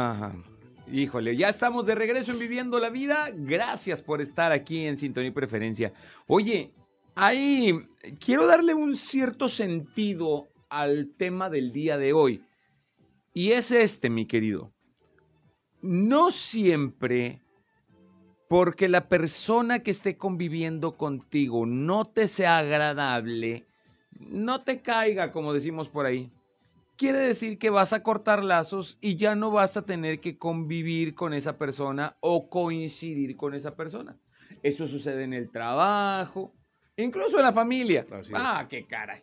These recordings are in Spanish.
Ajá. Híjole, ya estamos de regreso en Viviendo la Vida. Gracias por estar aquí en Sintonía y Preferencia. Oye, ahí quiero darle un cierto sentido al tema del día de hoy. Y es este, mi querido. No siempre porque la persona que esté conviviendo contigo no te sea agradable, no te caiga, como decimos por ahí. Quiere decir que vas a cortar lazos y ya no vas a tener que convivir con esa persona o coincidir con esa persona. Eso sucede en el trabajo, incluso en la familia. ah, qué caray.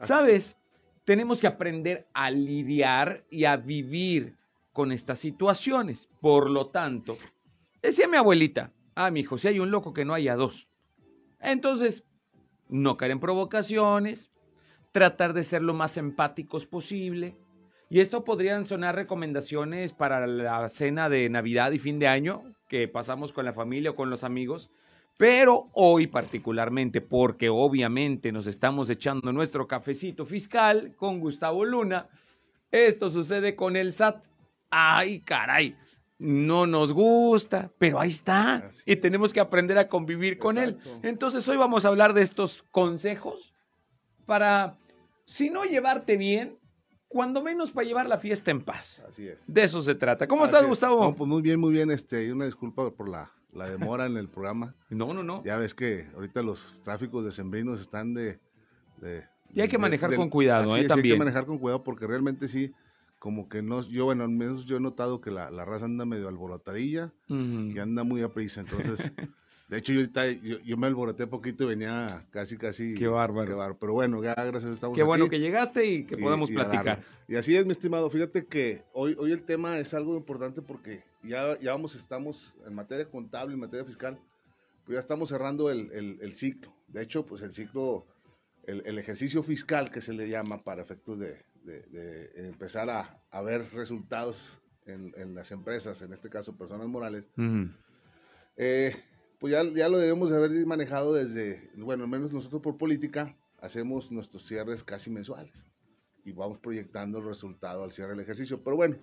¿Sabes? Tenemos que aprender a lidiar y a vivir con estas situaciones. Por lo tanto, decía mi abuelita, ah, mi hijo, si hay un loco que no haya dos. Entonces, no caer en provocaciones, tratar de ser lo más empáticos posible. Y esto podrían sonar recomendaciones para la cena de Navidad y fin de año que pasamos con la familia o con los amigos. Pero hoy particularmente, porque obviamente nos estamos echando nuestro cafecito fiscal con Gustavo Luna, esto sucede con el SAT. Ay, caray, no nos gusta, pero ahí está. y tenemos que aprender a convivir con él. Entonces hoy vamos a hablar de estos consejos para, si no llevarte bien, cuando menos para llevar la fiesta en paz. Así es. De eso se trata. ¿Cómo estás, Gustavo? pues muy bien, muy bien. Este, una disculpa por la, demora en el programa. No, no, no. Ya ves que ahorita los tráficos de sembrinos están de... y hay que manejar con cuidado, ¿eh? también. Hay que manejar con cuidado porque realmente sí como que no, yo bueno, al menos yo he notado que la, raza anda medio alborotadilla y anda muy a prisa, entonces, de hecho yo, ahorita, yo, me alboroté poquito y venía casi, casi. Qué bárbaro. Pero bueno, ya gracias, estamos Qué bueno que llegaste y que podemos platicar. Y así es, mi estimado, fíjate que hoy, hoy el tema es algo importante porque ya, ya vamos, estamos en materia contable, en materia fiscal, pues ya estamos cerrando el, el, ciclo. De hecho, pues el ciclo, el, el ejercicio fiscal que se le llama para efectos de, de, empezar a, ver resultados en, las empresas, en este caso personas morales, eh, pues ya, ya, lo debemos de haber manejado desde, bueno, al menos nosotros por política hacemos nuestros cierres casi mensuales y vamos proyectando el resultado al cierre del ejercicio. Pero bueno,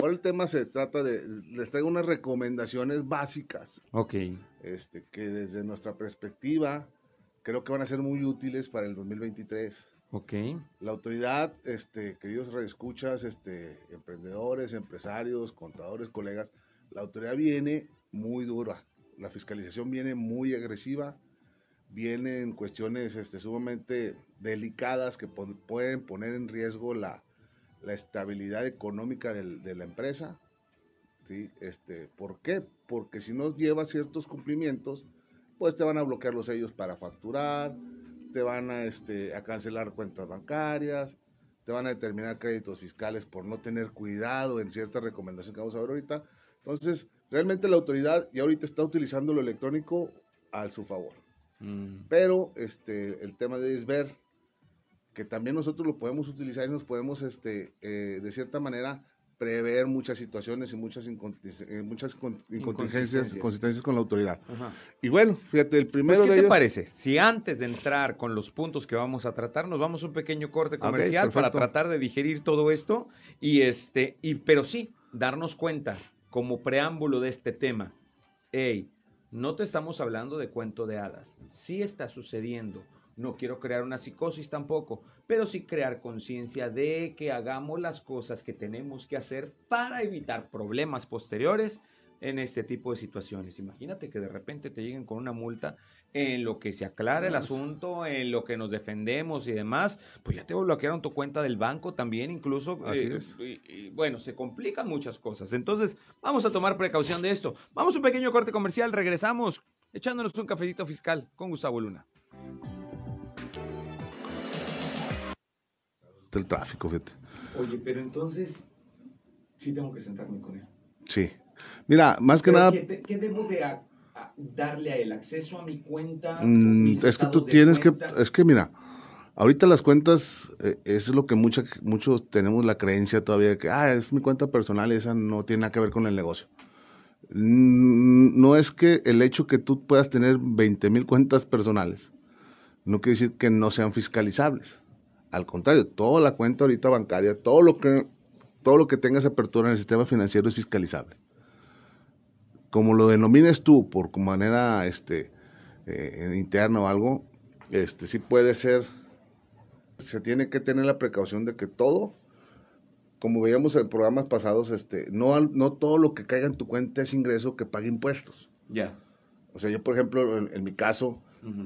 ahora el tema se trata de, les traigo unas recomendaciones básicas. Ok. Este, que desde nuestra perspectiva creo que van a ser muy útiles para el 2023. Ok. La autoridad, este, queridos redescuchas, este, emprendedores, empresarios, contadores, colegas, la autoridad viene muy dura. La fiscalización viene muy agresiva, vienen cuestiones este, sumamente delicadas que pueden poner en riesgo la, estabilidad económica de la empresa. ¿sí? Este, ¿Por qué? Porque si no lleva ciertos cumplimientos, pues te van a bloquear los sellos para facturar, te van a, este, a cancelar cuentas bancarias, te van a determinar créditos fiscales por no tener cuidado en cierta recomendación que vamos a ver ahorita. Entonces, realmente la autoridad ya ahorita está utilizando lo electrónico a su favor. Mm. Pero este, el tema de hoy es ver que también nosotros lo podemos utilizar y nos podemos, este, eh, de cierta manera, prever muchas situaciones y muchas, eh, muchas inconsistencias, consistencias con la autoridad. Y bueno, fíjate, el primero pues, ¿qué te parece? Si antes de entrar con los puntos que vamos a tratar, nos vamos a un pequeño corte comercial para tratar de digerir todo esto y este, y pero sí, darnos cuenta como preámbulo de este tema. Hey, no te estamos hablando de cuento de hadas. Sí está sucediendo no quiero crear una psicosis tampoco, pero sí crear conciencia de que hagamos las cosas que tenemos que hacer para evitar problemas posteriores en este tipo de situaciones. Imagínate que de repente te lleguen con una multa en lo que se aclara el asunto, en lo que nos defendemos y demás, pues ya te bloquearon tu cuenta del banco también, incluso. Así eh, es. y, bueno, se complican muchas cosas. Entonces, vamos a tomar precaución de esto. Vamos a un pequeño corte comercial, regresamos echándonos un cafecito fiscal con Gustavo Luna. el tráfico, fíjate. Oye, pero entonces sí tengo que sentarme con él. Sí. Mira, más que nada... ¿Qué, debo de darle a él? ¿Acceso a mi cuenta? Mm, es que tú tienes que... Es que mira, ahorita las cuentas, eh, es lo que mucha, muchos tenemos la creencia todavía de que, ah, es mi cuenta personal y esa no tiene nada que ver con el negocio. Mm, no es que el hecho que tú puedas tener 20 mil cuentas personales, no quiere decir que no sean fiscalizables. Al contrario, toda la cuenta ahorita bancaria, todo lo que todo lo que tengas apertura en el sistema financiero es fiscalizable. Como lo denomines tú por manera este, eh, interna o algo, este, sí puede ser, se tiene que tener la precaución de que todo, como veíamos en programas pasados, este, no, no todo lo que caiga en tu cuenta es ingreso que pague impuestos. Ya. O sea, yo, por ejemplo, en, mi caso,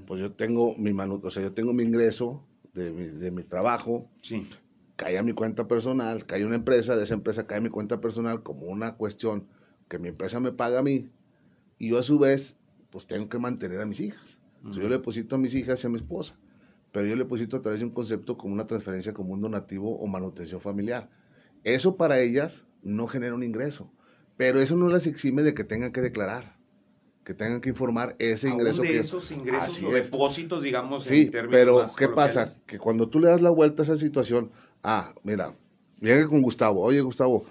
pues yo tengo mi manu o sea, yo tengo mi ingreso de mi, de mi trabajo. Sí cae a mi cuenta personal, cae una empresa, de esa empresa cae a mi cuenta personal como una cuestión que mi empresa me paga a mí y yo a su vez pues tengo que mantener a mis hijas. yo le deposito a mis hijas y a mi esposa, pero yo le deposito a través de un concepto como una transferencia como un donativo o manutención familiar. Eso para ellas no genera un ingreso, pero eso no las exime de que tengan que declarar que tengan que informar ese ingreso. de esos ingresos o depósitos, digamos, sí, pero ¿qué pasa? Que cuando tú le das la vuelta a esa situación, ah, mira, llega con Gustavo, oye Gustavo,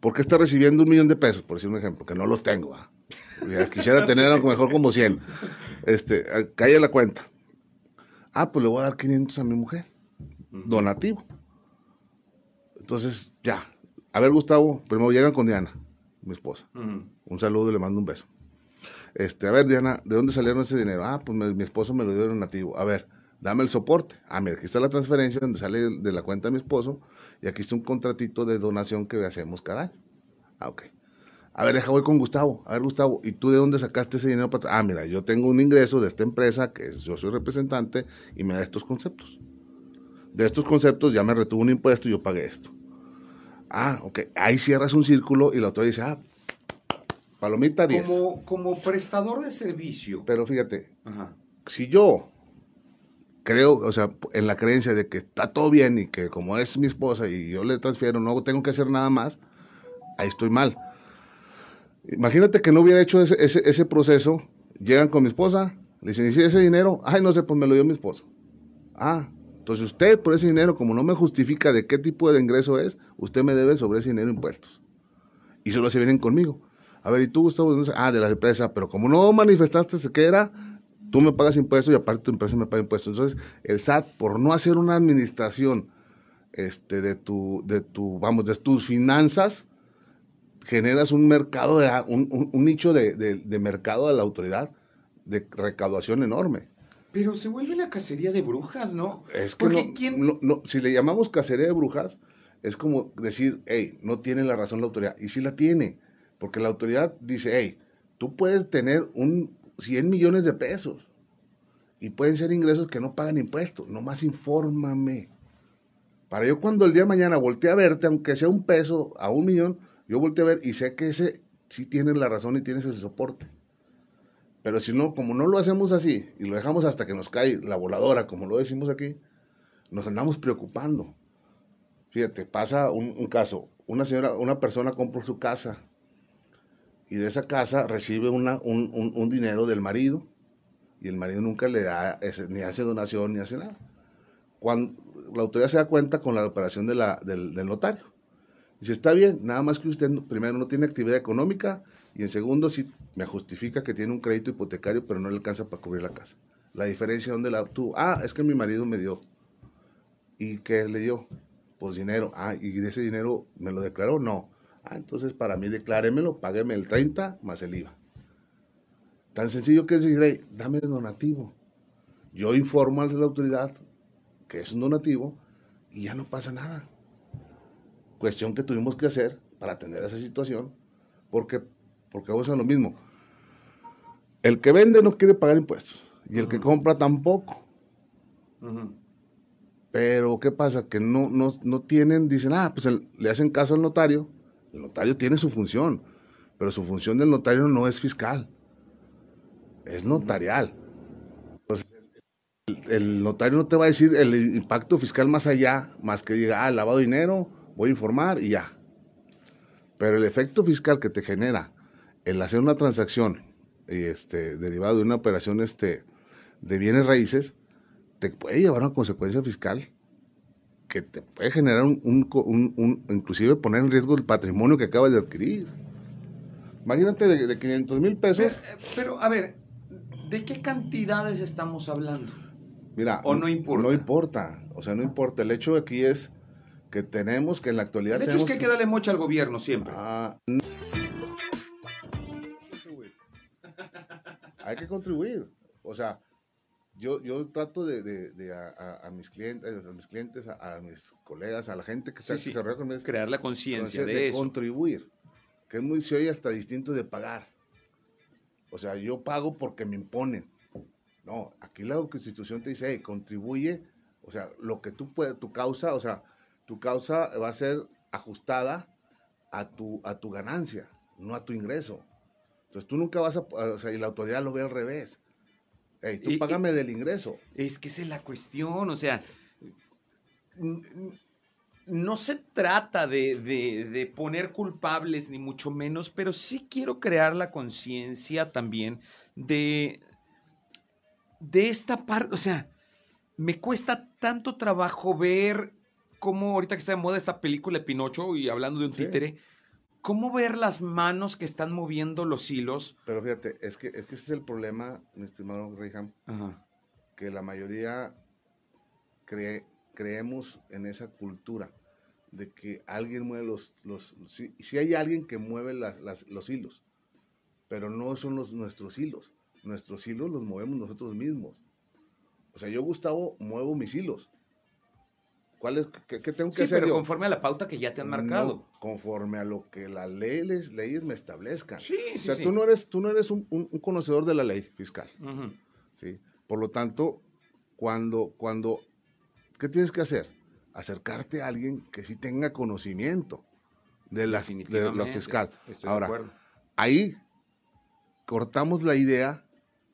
¿por qué está recibiendo un millón de pesos? Por decir un ejemplo, que no los tengo. ¿ah? Quisiera tener algo mejor como 100. Este, ah, cae la cuenta. Ah, pues le voy a dar 500 a mi mujer. Donativo. Entonces, ya. A ver, Gustavo, primero llegan con Diana, mi esposa. Un saludo y le mando un beso. Este, a ver, Diana, ¿de dónde salieron ese dinero? Ah, pues mi esposo me lo dio donativo. A ver, dame el soporte. Ah, mira, aquí está la transferencia donde sale de la cuenta de mi esposo y aquí está un contratito de donación que hacemos cada año. Ah, ok. A ver, deja voy con Gustavo. A ver, Gustavo, ¿y tú de dónde sacaste ese dinero para Ah, mira, yo tengo un ingreso de esta empresa, que es, yo soy representante, y me da estos conceptos. De estos conceptos ya me retuvo un impuesto y yo pagué esto. Ah, ok. Ahí cierras un círculo y la otra dice, ah, palomita 10. Como, como prestador de servicio. Pero fíjate, si yo creo, o sea, en la creencia de que está todo bien y que como es mi esposa y yo le transfiero, no tengo que hacer nada más, ahí estoy mal. Imagínate que no hubiera hecho ese, ese, proceso, llegan con mi esposa, le dicen, ¿y ese dinero? Ay, no sé, pues me lo dio mi esposo. Ah, entonces usted por ese dinero, como no me justifica de qué tipo de ingreso es, usted me debe sobre ese dinero impuestos. Y solo se vienen conmigo. A ver, ¿y tú, Gustavo? Ah, de la empresa, pero como no manifestaste que era, tú me pagas impuestos y aparte tu empresa me paga impuestos. Entonces, el SAT, por no hacer una administración este, de, tu, de, tu, vamos, de tus finanzas, generas un mercado, de, un, nicho de, mercado a la autoridad de recaudación enorme. Pero se vuelve la cacería de brujas, ¿no? Es que Porque no, no, si le llamamos cacería de brujas, es como decir, hey, no tiene la razón la autoridad. Y sí la tiene, porque la autoridad dice, hey, tú puedes tener un 100 millones de pesos. Y pueden ser ingresos que no pagan impuestos. Nomás infórmame. Para yo cuando el día de mañana voltee a verte, aunque sea un peso a un millón, yo volteo a ver y sé que ese sí tiene la razón y tienes ese soporte. Pero si no, como no lo hacemos así y lo dejamos hasta que nos cae la voladora, como lo decimos aquí, nos andamos preocupando. Fíjate, pasa un, un caso. Una señora, una persona compró su casa y de esa casa recibe una, un, dinero del marido y el marido nunca le da, ni hace donación ni hace nada. Cuando la autoridad se da cuenta con la operación de la, del, notario. Dice, está bien, nada más que usted primero no tiene actividad económica y en segundo sí me justifica que tiene un crédito hipotecario pero no le alcanza para cubrir la casa. La diferencia donde la obtuvo, ah, es que mi marido me dio. ¿Y qué le dio? Pues dinero. Ah, ¿y de ese dinero me lo declaró? No. Ah, entonces para mí decláremelo, págueme el 30 más el IVA. Tan sencillo que es decir, dame el donativo. Yo informo a la autoridad que es un donativo y ya no pasa nada. Cuestión que tuvimos que hacer para atender esa situación, porque, porque vamos a lo mismo. El que vende no quiere pagar impuestos y el que compra tampoco. Pero ¿qué pasa? Que no, no, tienen, dicen, ah, pues le hacen caso al notario el notario tiene su función, pero su función del notario no es fiscal, es notarial. Pues, el, notario no te va a decir el impacto fiscal más allá, más que diga, ah, lavado dinero, voy a informar y ya. Pero el efecto fiscal que te genera el hacer una transacción este, derivado de una operación este, de bienes raíces, te puede llevar a una consecuencia fiscal que te puede generar un, un, inclusive poner en riesgo el patrimonio que acabas de adquirir. Imagínate de, de 500 mil pesos. Pero, a ver, ¿de qué cantidades estamos hablando? Mira, ¿O no importa? No importa, o sea, no importa. El hecho aquí es que tenemos, que en la actualidad El hecho es que hay que darle mocha al gobierno siempre. Ah, no. Hay que contribuir. O sea, yo, yo trato de, de- de a, a- a mis clientes, a mis clientes, a, a mis colegas, a la gente que, Sí, está, sí. que se reúne conmigo, Crear la conciencia conciencia de eso. contribuir. Que es muy, se oye hasta distinto de pagar. O sea, yo pago porque me imponen. No, aquí la constitución te dice, hey, contribuye, o sea, lo que tú puedes, tu causa, o sea, tu causa va a ser ajustada a tu, a tu ganancia, no a tu ingreso. Entonces tú nunca vas a, o sea, y la autoridad lo ve al revés. Hey, tú Y- y- págame del ingreso. Es que esa es la cuestión, o sea, no se trata de, de- de poner culpables, ni mucho menos, pero sí quiero crear la conciencia también de, de esta parte, o sea, me cuesta tanto trabajo ver cómo ahorita que está de moda esta película de Pinocho y hablando de un Sí. títere, cómo ver las manos que están moviendo los hilos. Pero fíjate, es que, es que ese es el problema, mi estimado Graham, que la mayoría cree- creemos en esa cultura de que alguien mueve los, los si, si hay alguien que mueve las- las- los hilos, pero no son los, nuestros hilos, nuestros hilos los movemos nosotros mismos. O sea, yo, Gustavo, muevo mis hilos. ¿Cuál es, qué, qué tengo que Sí, hacer pero yo? conforme a la pauta que ya te han marcado. No, conforme a lo que las leyes, leyes me establezcan. Sí, o sí, sea, sí. tú no eres, tú no eres un- un- un conocedor de la ley fiscal. Ujú. ¿sí? Por lo tanto, cuando, cuando, ¿qué tienes que hacer? Acercarte a alguien que sí tenga conocimiento de, las, de lo fiscal. Estoy Ahora, de acuerdo. ahí cortamos la idea,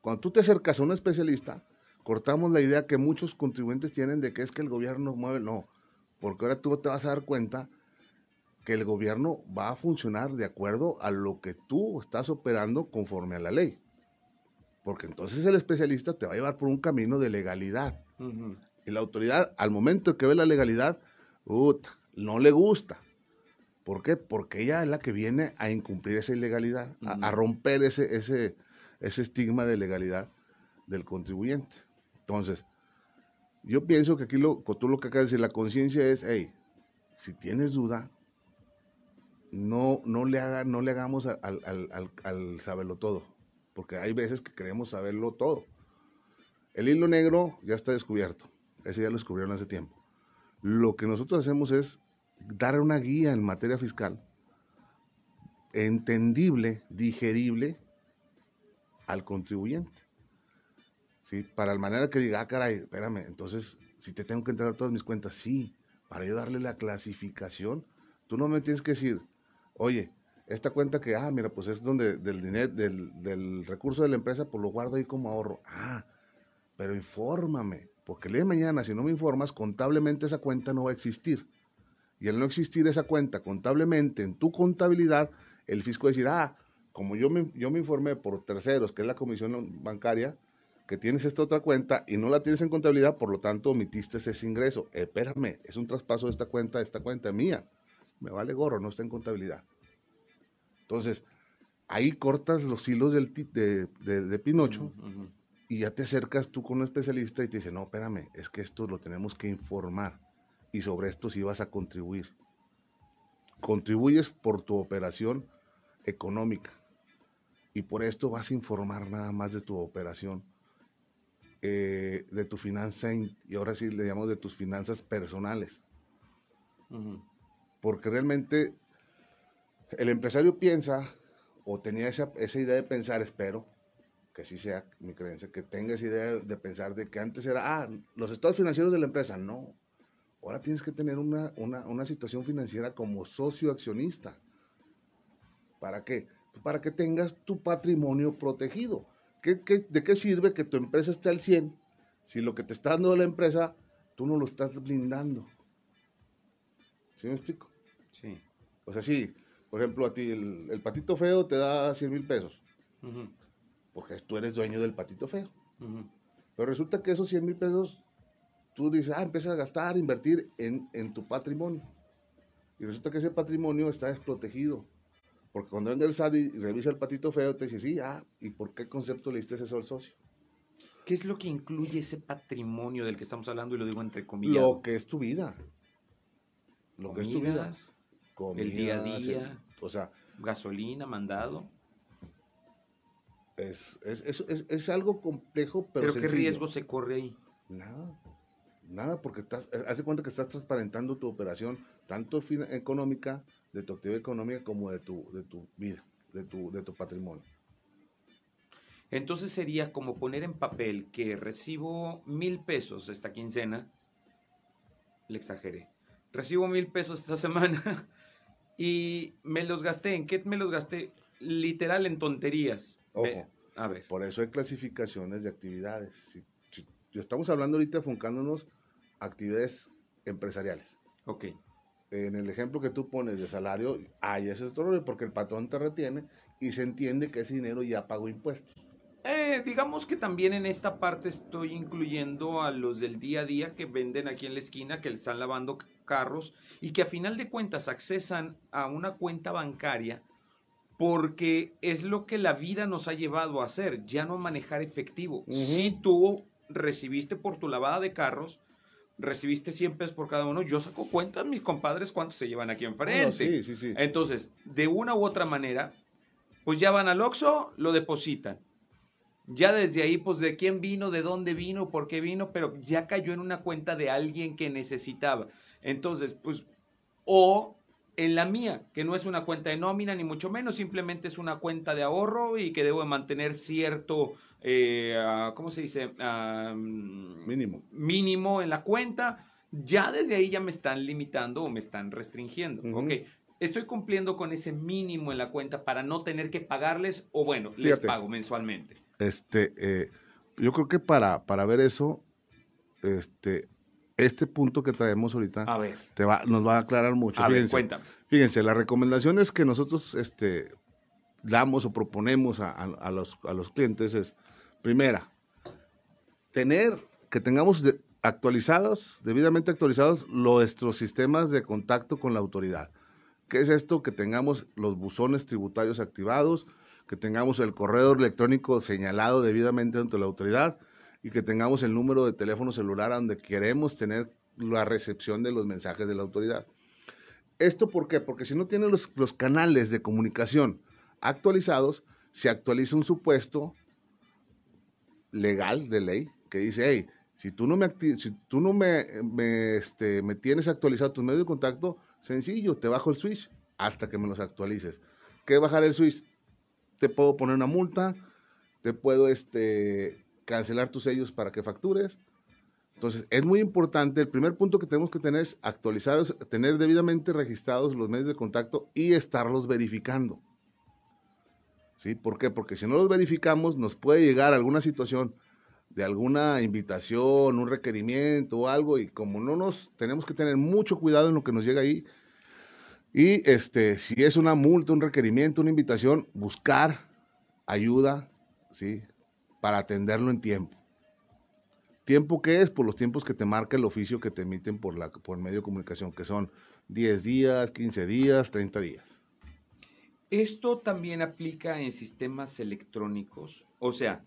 cuando tú te acercas a un especialista, cortamos la idea que muchos contribuyentes tienen de que es que el gobierno mueve, no, porque ahora tú te vas a dar cuenta que el gobierno va a funcionar de acuerdo a lo que tú estás operando conforme a la ley. Porque entonces el especialista te va a llevar por un camino de legalidad. Y la autoridad, al momento que ve la legalidad, no le gusta. ¿Por qué? Porque ella es la que viene a incumplir esa ilegalidad, a- a, romper ese, ese, ese estigma de legalidad del contribuyente. Entonces, yo pienso que aquí lo, tú lo que acabas de decir, la conciencia es, hey, si tienes duda, no, no, le, haga, no le hagamos al, al, saberlo todo, porque hay veces que queremos saberlo todo. El hilo negro ya está descubierto, ese ya lo descubrieron hace tiempo. Lo que nosotros hacemos es dar una guía en materia fiscal entendible, digerible al contribuyente. Para la manera que diga, ah, caray, espérame, entonces, si te tengo que entregar todas mis cuentas, sí, para yo darle la clasificación, tú no me tienes que decir, oye, esta cuenta que, ah, mira, pues es donde del dinero, del, del recurso de la empresa, pues lo guardo ahí como ahorro. Ah, pero infórmame, porque el día de mañana, si no me informas, contablemente esa cuenta no va a existir. Y al no existir esa cuenta contablemente en tu contabilidad, el fisco va a decir, ah, como yo me, yo me informé por terceros, que es la comisión bancaria, que tienes esta otra cuenta y no la tienes en contabilidad, por lo tanto omitiste ese ingreso. Eh, espérame, es un traspaso de esta cuenta a esta cuenta mía. Me vale gorro, no está en contabilidad. Entonces, ahí cortas los hilos del, de, de- de Pinocho y ya te acercas tú con un especialista y te dice, no, espérame, es que esto lo tenemos que informar y sobre esto sí vas a contribuir. Contribuyes por tu operación económica y por esto vas a informar nada más de tu operación, eh, de tu finanza in- y ahora sí le llamamos de tus finanzas personales, porque realmente el empresario piensa o tenía esa, esa idea de pensar, espero, que así sea mi creencia, que tenga esa idea de pensar de que antes era, ah, los estados financieros de la empresa. No, ahora tienes que tener una, una, una situación financiera como socio accionista. ¿Para qué? Pues para que tengas tu patrimonio protegido. ¿Qué, qué, de qué sirve que tu empresa esté al 100 si lo que te está dando la empresa tú no lo estás blindando? ¿Sí me explico? Sí. O sea, sí, por ejemplo, a ti el, el patito feo te da 100 mil pesos, porque tú eres dueño del patito feo. Pero resulta que esos 100 mil pesos, tú dices, ah, empiezas a gastar, invertir en, en tu patrimonio. Y resulta que ese patrimonio está desprotegido. Porque cuando venga el SAT y revisa el patito feo, te dice, sí, ah, ¿y por qué concepto le diste eso al socio? ¿Qué es lo que incluye ese patrimonio del que estamos hablando? Y lo digo entre comillas. Lo que es tu vida. lo que es tu vida. Comidas, el día a Comidas, día. O sea, gasolina, mandado. es, es, es, es- es algo complejo, pero, Pero, ¿qué riesgo se corre ahí? Nada. Nada, porque estás, eh, haz de cuenta que estás transparentando tu operación, tanto económica, de tu actividad económica, como de tu, de tu vida, de tu, de tu patrimonio. Entonces sería como poner en papel que recibo mil pesos esta quincena. Le exageré. Recibo mil pesos esta semana y me los gasté. ¿En qué me los gasté? Literal en tonterías. Ojo. a ver. Por eso hay clasificaciones de actividades. Si estamos hablando ahorita enfocándonos actividades empresariales. Ok. En el ejemplo que tú pones de salario, hay ese otro rollo, porque el patrón te retiene y se entiende que ese dinero ya pagó impuestos. Eh, digamos que también en esta parte estoy incluyendo a los del día a día que venden aquí en la esquina, que le están lavando carros y que a final de cuentas accesan a una cuenta bancaria porque es lo que la vida nos ha llevado a hacer, ya no manejar efectivo. Si tú recibiste por tu lavada de carros, recibiste 100 pesos por cada uno, yo saco cuentas, mis compadres, cuántos se llevan aquí enfrente. No, sí, sí, sí. Entonces, de una u otra manera, pues ya van al Oxxo, lo depositan. Ya desde ahí, pues de quién vino, de dónde vino, por qué vino, pero ya cayó en una cuenta de alguien que necesitaba. Entonces, pues, o en la mía, que no es una cuenta de nómina, ni mucho menos, simplemente es una cuenta de ahorro y que debo de mantener cierto, eh, ah, ¿cómo se dice? Ah, mm, Mínimo. mínimo en la cuenta, ya desde ahí ya me están limitando o me están restringiendo. Ujú. Ok, estoy cumpliendo con ese mínimo en la cuenta para no tener que pagarles o bueno, les pago mensualmente. Este, eh, yo creo que para, para ver eso, este, este punto que traemos ahorita A ver, te va, nos va a aclarar mucho. a ver, Fíjense, cuéntame. fíjense, las recomendaciones que nosotros este, damos o proponemos a, a- a los, a los clientes es, primera, tener, que tengamos de- actualizados, debidamente actualizados nuestros sistemas de contacto con la autoridad. ¿Qué es esto? Que tengamos los buzones tributarios activados, que tengamos el correo electrónico señalado debidamente ante la autoridad y que tengamos el número de teléfono celular donde queremos tener la recepción de los mensajes de la autoridad. ¿Esto por qué? Porque si no tienen los, los canales de comunicación actualizados, se actualiza un supuesto legal de ley que dice, hey, si tú no me, si tú no me, me, este, me tienes actualizado tus medios de contacto, sencillo, te bajo el switch hasta que me los actualices. ¿Qué bajar el switch? Te puedo poner una multa, te puedo este, cancelar tus sellos para que factures. Entonces, es muy importante, el primer punto que tenemos que tener es actualizar, tener debidamente registrados los medios de contacto y estarlos verificando. ¿Sí? ¿Por qué? Porque si no los verificamos, nos puede llegar alguna situación de alguna invitación, un requerimiento o algo, y como no nos tenemos que tener mucho cuidado en lo que nos llega ahí, y este, si es una multa, un requerimiento, una invitación, buscar ayuda, ¿sí? Para atenderlo en tiempo. ¿Tiempo qué es? Por los tiempos que te marca el oficio que te emiten por, la, por medio de comunicación, que son 10 días, 15 días, 30 días. Esto también aplica en sistemas electrónicos. O sea,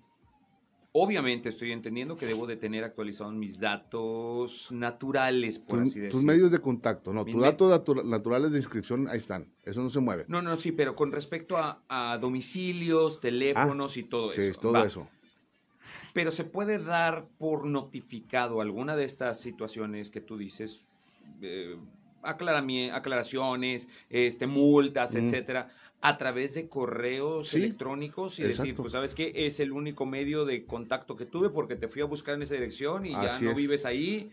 obviamente estoy entendiendo que debo de tener actualizados mis datos naturales, por Tus, así tus decirlo. medios de contacto, no, tus datos natu- naturales de inscripción, ahí están, eso no se mueve. No, no, sí, pero con respecto a, a domicilios, teléfonos y todo sí, eso. todo Va. eso. Pero se puede dar por notificado alguna de estas situaciones que tú dices, eh, aclaraciones, este, multas, Mm. etcétera, a través de correos Sí, electrónicos y decir, exacto. pues sabes qué, es el único medio de contacto que tuve porque te fui a buscar en esa dirección y ya no es. vives ahí,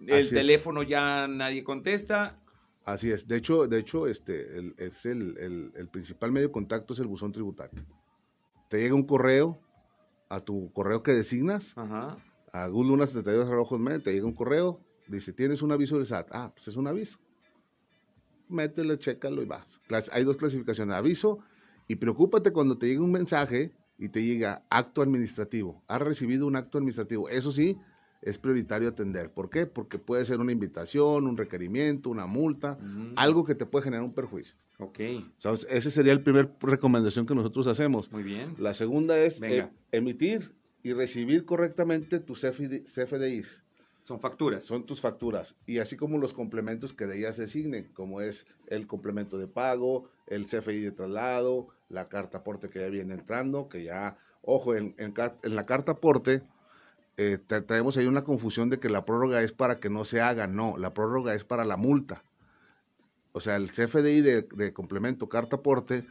Así el es. teléfono ya nadie contesta. Así es. De hecho, de hecho este, el, es el, el- el principal medio de contacto es el buzón tributario. Te llega un correo a tu correo que designas, Ajá. a guluna72 te llega un correo, dice, tienes un aviso del SAT. Ah, pues es un aviso. Métele, chécalo y vas. Clas- hay dos clasificaciones, aviso y preocúpate cuando te llegue un mensaje y te llega acto administrativo. Has recibido un acto administrativo. Eso sí, es prioritario atender. ¿Por qué? Porque puede ser una invitación, un requerimiento, una multa, Mm, algo que te puede generar un perjuicio. Ok, ¿Sabes? Esa sería el primer recomendación que nosotros hacemos. muy bien. La segunda es eh, emitir y recibir correctamente tus CFD CFDIs. Son facturas. Son tus facturas. Y así como los complementos que de ellas designen, como es el complemento de pago, el CFI de traslado, la carta aporte que ya viene entrando, que ya, ojo, en, en, la carta aporte eh, traemos ahí una confusión de que la prórroga es para que no se haga. No, la prórroga es para la multa. O sea, el CFDI de, complemento carta aporte,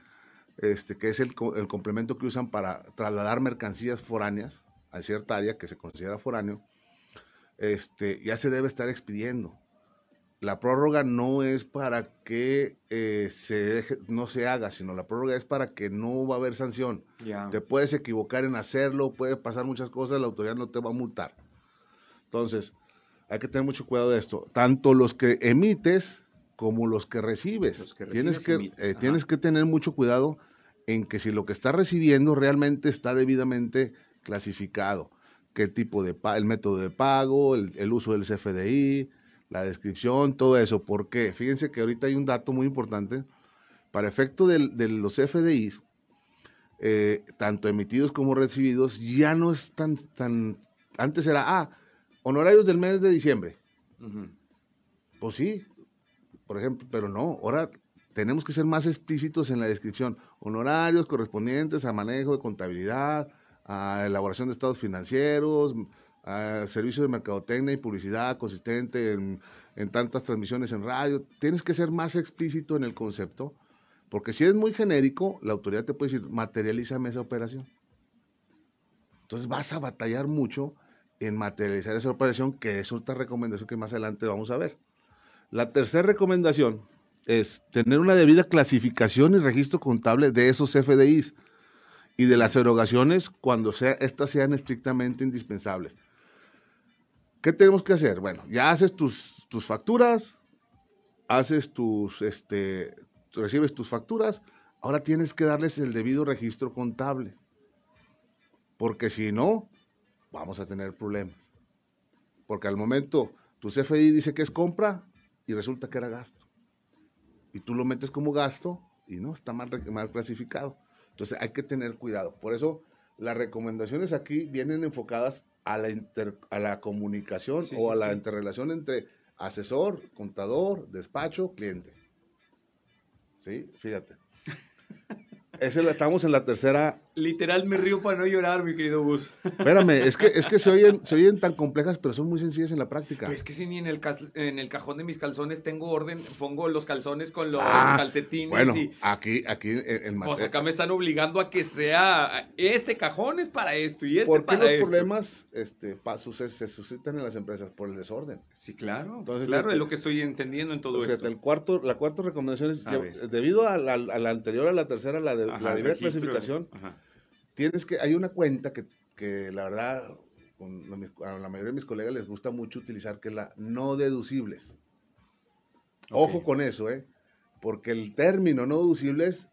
este, que es el, el complemento que usan para trasladar mercancías foráneas a cierta área que se considera foráneo, este, ya se debe estar expidiendo. La prórroga no es para que eh, se no se haga, sino la prórroga es para que no va a haber sanción. Te puedes equivocar en hacerlo, puede pasar muchas cosas, la autoridad no te va a multar. Entonces, hay que tener mucho cuidado de esto. Tanto los que emites como los que recibes. tienes, que, eh, tienes que tener mucho cuidado en que si lo que estás recibiendo realmente está debidamente clasificado qué tipo de el método de pago, el, uso del CFDI, la descripción, todo eso. ¿Por qué? Fíjense que ahorita hay un dato muy importante. Para efecto de, los CFDIs, eh, tanto emitidos como recibidos, ya no es tan, tan... Antes era, ah, honorarios del mes de diciembre. Pues sí, por ejemplo, pero no, ahora tenemos que ser más explícitos en la descripción. Honorarios correspondientes a manejo de contabilidad, a elaboración de estados financieros, a servicio de mercadotecnia y publicidad consistente en, tantas transmisiones en radio. Tienes que ser más explícito en el concepto, porque si es muy genérico, la autoridad te puede decir, materialízame esa operación. Entonces vas a batallar mucho en materializar esa operación, que es otra recomendación que más adelante vamos a ver. La tercera recomendación es tener una debida clasificación y registro contable de esos FDIs y de las erogaciones cuando sea, estas sean estrictamente indispensables. ¿Qué tenemos que hacer? Bueno, ya haces tus, facturas, haces tus, este, recibes tus facturas, ahora tienes que darles el debido registro contable, porque si no, vamos a tener problemas. Porque al momento tu CFI dice que es compra y resulta que era gasto. Y tú lo metes como gasto y no, está mal, mal clasificado. Entonces hay que tener cuidado. Por eso las recomendaciones aquí vienen enfocadas a la, a la comunicación o a la interrelación entre asesor, contador, despacho, cliente. ¿Sí? Fíjate. estamos en la tercera. Literal me río para no llorar, mi querido Bus. Espérame, es que, es que se, oyen, se oyen tan complejas, pero son muy sencillas en la práctica. es que si ni en el, en el cajón de mis calzones tengo orden, pongo los calzones con los ah, calcetines. Bueno, aquí, aquí en, Pues acá me están obligando a que sea. Este cajón es para esto y este ¿Por qué los problemas este, se, suscitan en las empresas? Por el desorden. Sí, claro. Entonces, claro, es lo que estoy entendiendo en todo esto. El cuarto, la cuarta recomendación es: debido a la, a la, anterior, a la tercera, la de la de clasificación, tienes que, hay una cuenta que, que la verdad, a la mayoría de mis colegas les gusta mucho utilizar, que es la no deducibles. Ojo con eso, ¿eh? Porque el término no deducibles,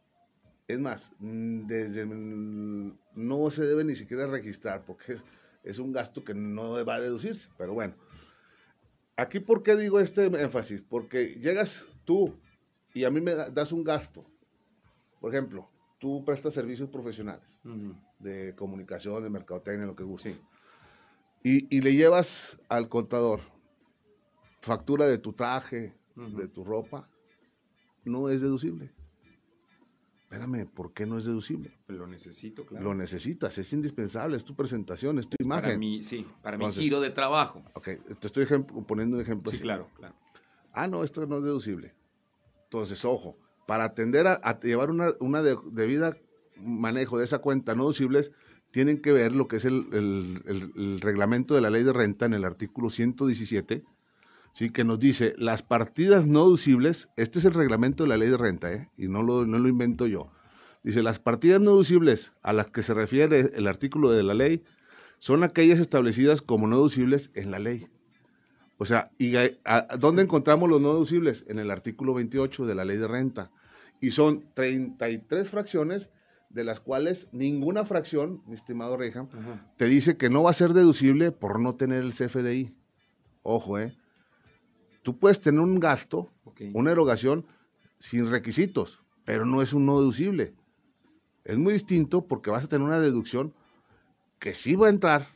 es más, desde no se debe ni siquiera registrar, porque es, es un gasto que no va a deducirse. Pero bueno, aquí, ¿por qué digo este énfasis? Porque llegas tú y a mí me das un gasto. Por ejemplo, tú prestas servicios profesionales de comunicación, de mercadotecnia, lo que guste. Y, le llevas al contador factura de tu traje, de tu ropa, no es deducible. Espérame, ¿por qué no es deducible? Lo necesito, claro. Lo necesitas, es indispensable, es tu presentación, es tu imagen. Para mi, sí, para mi giro de trabajo. Ok, te estoy poniendo un ejemplo. Sí, claro, claro. Ah, no, esto no es deducible. Entonces, ojo, para atender a, llevar una, debida manejo de esa cuenta no deducibles, tienen que ver lo que es el, reglamento de la ley de renta en el artículo 117, ¿sí? que nos dice las partidas no deducibles, este es el reglamento de la ley de renta, ¿eh? y no lo, no lo invento yo. Dice, las partidas no deducibles a las que se refiere el artículo de la ley son aquellas establecidas como no deducibles en la ley. O sea, ¿y dónde encontramos los no deducibles? En el artículo 28 de la ley de renta y son 33 fracciones, de las cuales ninguna fracción, mi estimado Reja, te dice que no va a ser deducible por no tener el CFDI. Ojo, ¿eh? Tú puedes tener un gasto, una erogación sin requisitos, pero no es un no deducible. Es muy distinto porque vas a tener una deducción que sí va a entrar,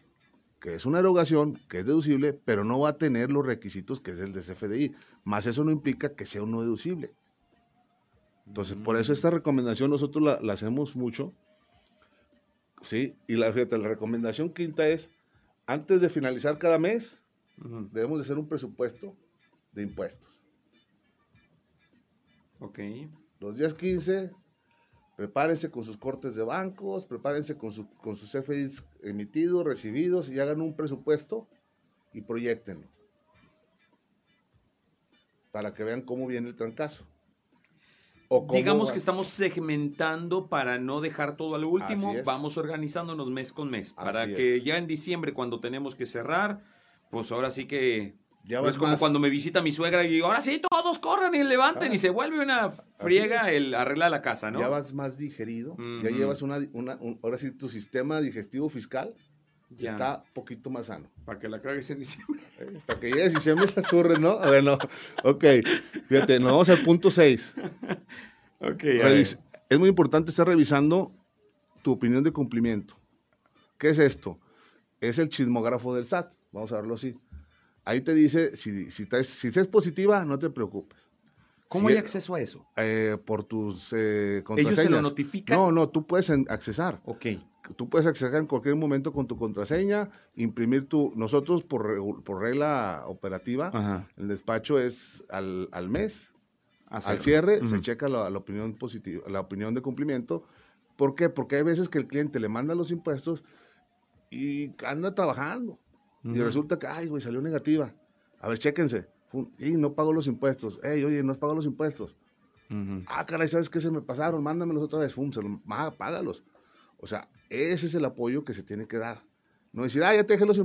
que es una erogación, que es deducible, pero no va a tener los requisitos que es el de CFDI. Más eso no implica que sea un no deducible. Entonces, por eso esta recomendación nosotros la, la hacemos mucho. Sí, y la, recomendación quinta es, antes de finalizar cada mes, debemos de hacer un presupuesto de impuestos. Ok. Los días 15, prepárense con sus cortes de bancos, prepárense con, su- con sus FDIs emitidos, recibidos y hagan un presupuesto y proyectenlo. Para que vean cómo viene el trancazo. O Digamos que estamos segmentando para no dejar todo al último. Vamos organizándonos mes con mes. Para Así que es. ya en diciembre, cuando tenemos que cerrar, pues ahora sí que. Ya no es como más- cuando me visita mi suegra y digo, ahora sí, todos corran y levanten Ah. y se vuelve una friega el arreglar la casa, ¿no? Ya vas más digerido, ya Ujú. llevas una, una- un- ahora sí tu sistema digestivo fiscal Ya, está poquito más sano. Para que la cagues en diciembre. ¿eh? Para que llegues y siempre las turres, ¿no? Bueno, ok. Fíjate, nos vamos al punto 6. Ok. Revis- es muy importante estar revisando tu opinión de cumplimiento. ¿Qué es esto? Es el chismógrafo del SAT, vamos a verlo así. Ahí te dice, si, si, traes- si es positiva, no te preocupes. ¿Cómo Si hay es- acceso a eso? Eh, por tus eh, ¿Ellos te lo notifican? No, no, tú puedes en- accesar. Ok. Tú puedes acceder en cualquier momento con tu contraseña, imprimir tu... Nosotros, por, por regla operativa, Ajá. el despacho es al, al mes, Hacerlo. al cierre se checa la, la opinión positiva, la opinión de cumplimiento. ¿Por qué? Porque hay veces que el cliente le manda los impuestos y anda trabajando. Y resulta que, ay, güey, salió negativa. A ver, chéquense. Y no pago los impuestos. Ey, oye, no has pagado los impuestos. Ah, caray, ¿sabes qué se me pasaron? Mándamelos otra vez. Fum, se lo- ah, págalos. O sea, ese es el apoyo que se tiene que dar. No decir, ah, ya te dejé los.